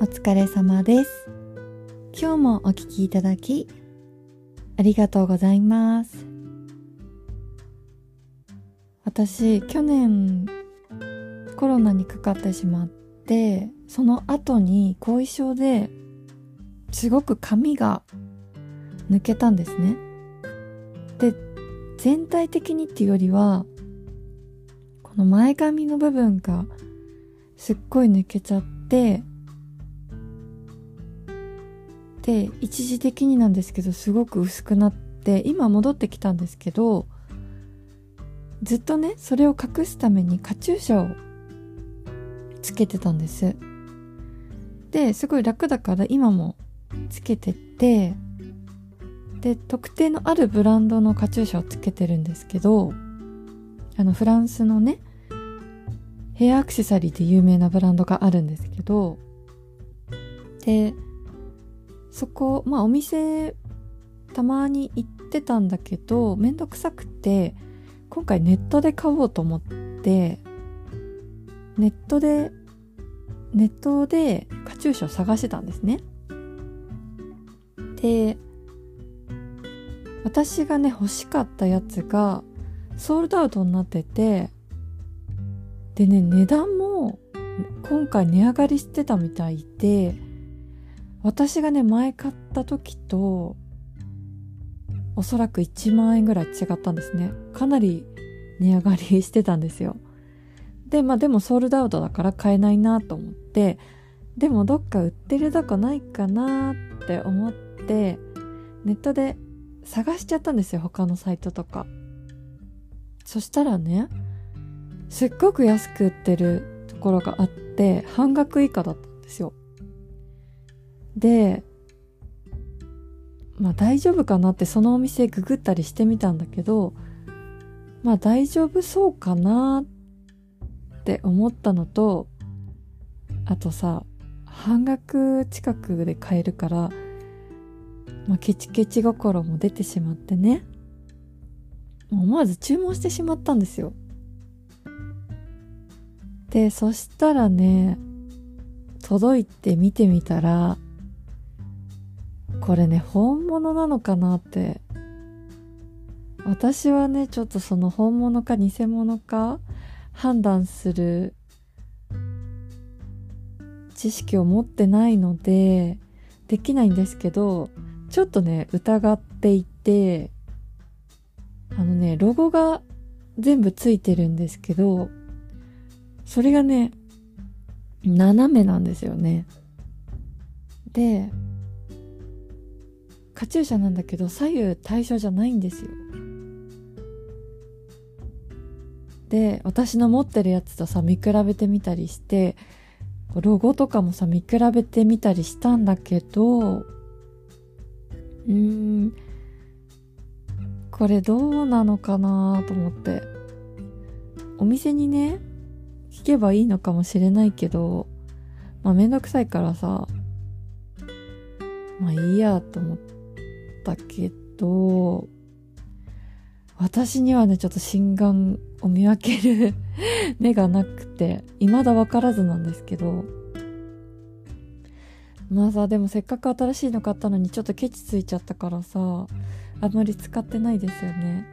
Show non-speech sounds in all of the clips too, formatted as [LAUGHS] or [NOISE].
お疲れ様です。今日もお聞きいただき、ありがとうございます。私、去年、コロナにかかってしまって、その後に後遺症ですごく髪が抜けたんですね。で、全体的にっていうよりは、この前髪の部分がすっごい抜けちゃって、で、一時的になんですけど、すごく薄くなって、今戻ってきたんですけど、ずっとね、それを隠すためにカチューシャをつけてたんです。で、すごい楽だから今もつけてて、で、特定のあるブランドのカチューシャをつけてるんですけど、あの、フランスのね、ヘアアクセサリーで有名なブランドがあるんですけど、で、そこ、まあお店、たまに行ってたんだけど、めんどくさくて、今回ネットで買おうと思って、ネットで、ネットでカチューシャを探してたんですね。で、私がね、欲しかったやつが、ソールドアウトになってて、でね、値段も今回値上がりしてたみたいで、私がね、前買った時と、おそらく1万円ぐらい違ったんですね。かなり値上がりしてたんですよ。で、まあでもソールドアウトだから買えないなと思って、でもどっか売ってるとこないかなって思って、ネットで探しちゃったんですよ、他のサイトとか。そしたらね、すっごく安く売ってるところがあって、半額以下だったんですよ。で、まあ大丈夫かなってそのお店ググったりしてみたんだけど、まあ大丈夫そうかなって思ったのと、あとさ、半額近くで買えるから、まあケチケチ心も出てしまってね、思わず注文してしまったんですよ。で、そしたらね、届いて見てみたら、これね、本物なのかなって。私はね、ちょっとその本物か偽物か判断する知識を持ってないので、できないんですけど、ちょっとね、疑っていて、あのね、ロゴが全部ついてるんですけど、それがね、斜めなんですよね。で、カチューシャなんだけど左右対称じゃないんですよ。で、私の持ってるやつとさ、見比べてみたりして、ロゴとかもさ、見比べてみたりしたんだけど、うーん、これどうなのかなと思って。お店にね、聞けばいいのかもしれないけど、まあめんどくさいからさ、まあいいやと思ってたけど、私にはね、ちょっと心眼を見分ける [LAUGHS] 目がなくて、未だわからずなんですけど、まあさ、でもせっかく新しいの買ったのにちょっとケチついちゃったからさ、あんまり使ってないですよね。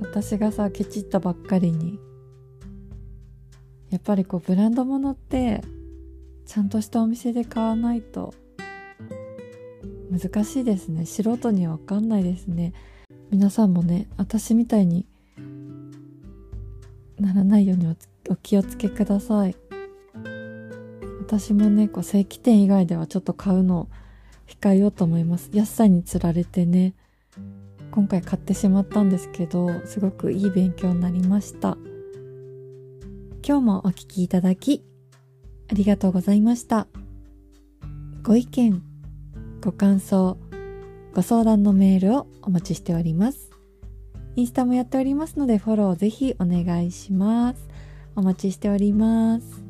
私がさ、ケチったばっかりに。やっぱりこう、ブランド物って、ちゃんとしたお店で買わないと、難しいですね。素人にはわかんないですね。皆さんもね、私みたいにならないようにお気をつけください。私もね、こう、正規店以外ではちょっと買うのを控えようと思います。安さにつられてね、今回買ってしまったんですけど、すごくいい勉強になりました。今日もお聞きいただき、ありがとうございました。ご意見、ご感想、ご相談のメールをお待ちしております。インスタもやっておりますのでフォローぜひお願いします。お待ちしております。